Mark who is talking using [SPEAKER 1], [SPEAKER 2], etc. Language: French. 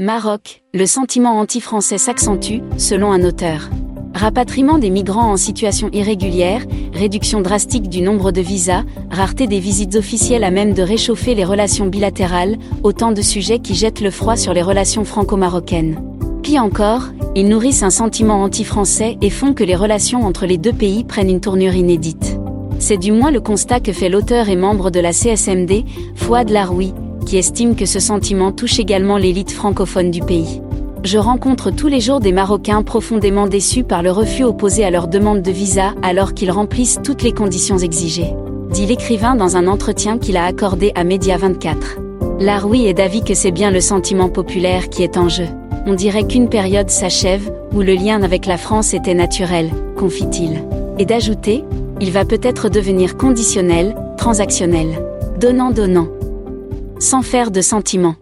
[SPEAKER 1] Maroc, le sentiment anti-français s'accentue, selon un auteur. Rapatriement des migrants en situation irrégulière, réduction drastique du nombre de visas, rareté des visites officielles à même de réchauffer les relations bilatérales, autant de sujets qui jettent le froid sur les relations franco-marocaines. Pis encore, ils nourrissent un sentiment anti-français et font que les relations entre les deux pays prennent une tournure inédite. C'est du moins le constat que fait l'auteur et membre de la CSMD, Fouad Laroui, qui estime que ce sentiment touche également l'élite francophone du pays. Je rencontre tous les jours des Marocains profondément déçus par le refus opposé à leur demande de visa alors qu'ils remplissent toutes les conditions exigées. Dit l'écrivain dans un entretien qu'il a accordé à Média 24. Laroui est d'avis que c'est bien le sentiment populaire qui est en jeu. On dirait qu'une période s'achève, où le lien avec la France était naturel, confie-t-il. Et d'ajouter, il va peut-être devenir conditionnel, transactionnel. Donnant-donnant sans faire de sentiments.